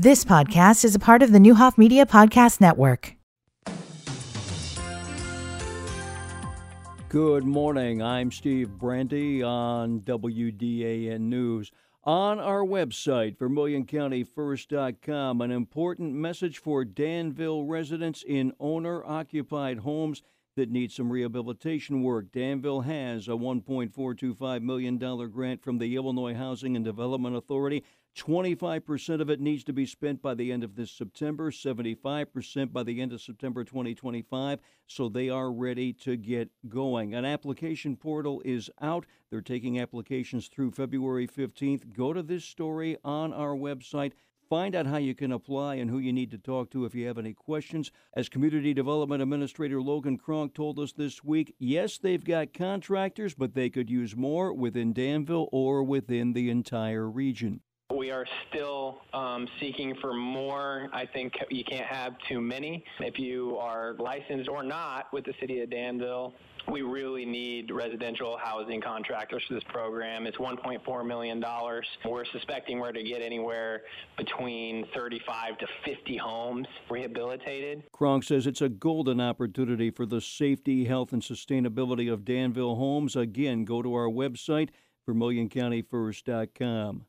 This podcast is a part of the Neuhoff Media Podcast Network. Good morning. I'm Steve Brandy on WDAN News. On our website, VermilionCountyFirst.com, an important message for Danville residents in owner occupied homes that need some rehabilitation work. Danville has a $1.425 million grant from the Illinois Housing and Development Authority 25% of it needs to be spent by the end of this September, 75% by the end of September 2025. So they are ready to get going. An application portal is out. They're taking applications through February 15th. Go to this story on our website. Find out how you can apply and who you need to talk to if you have any questions. As Community Development Administrator Logan Cronk told us this week, yes, they've got contractors, but they could use more within Danville or within the entire region. We are still um, seeking for more. I think you can't have too many. If you are licensed or not with the city of Danville, we really need residential housing contractors for this program. It's $1.4 million. We're suspecting we're to get anywhere between 35 to 50 homes rehabilitated. Cronk says it's a golden opportunity for the safety, health, and sustainability of Danville homes. Again, go to our website, VermilionCountyFirst.com.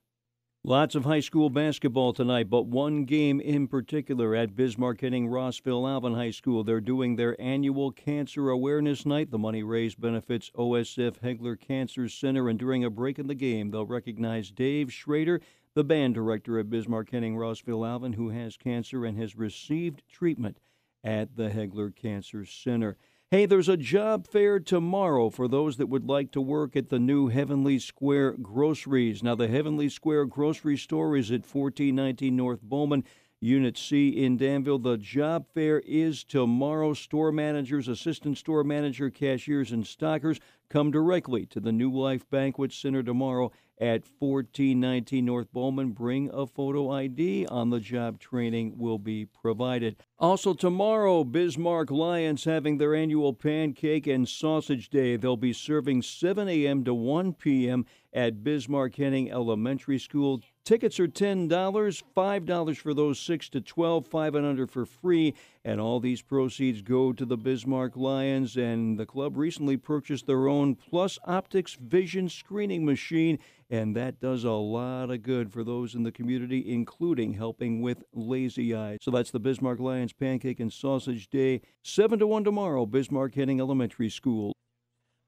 Lots of high school basketball tonight, but one game in particular at Bismarck Henning Rossville Alvin High School. They're doing their annual Cancer Awareness Night. The money raised benefits OSF Hegler Cancer Center, and during a break in the game, they'll recognize Dave Schrader, the band director at Bismarck Henning Rossville Alvin, who has cancer and has received treatment at the Hegler Cancer Center. Hey, there's a job fair tomorrow for those that would like to work at the new Heavenly Square Groceries. Now, the Heavenly Square Grocery Store is at 1419 North Bowman. Unit C in Danville. The job fair is tomorrow. Store managers, assistant store manager, cashiers, and stockers come directly to the New Life Banquet Center tomorrow at 1419 North Bowman. Bring a photo ID. On the job training will be provided. Also, tomorrow, Bismarck Lions having their annual pancake and sausage day. They'll be serving 7 a.m. to 1 p.m. at Bismarck Henning Elementary School. Tickets are $10, $5 for those 6 to 12, 5 and under for free. And all these proceeds go to the Bismarck Lions. And the club recently purchased their own PlusoptiX Vision screening machine. And that does a lot of good for those in the community, including helping with lazy eye. So that's the Bismarck Lions Pancake and Sausage Day, 7 to 1 tomorrow, Bismarck Henning Elementary School.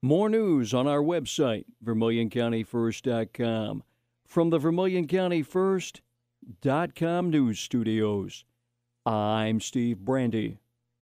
More news on our website, VermilionCountyFirst.com from the Vermilion County First.com news studios. I'm Steve Brandy.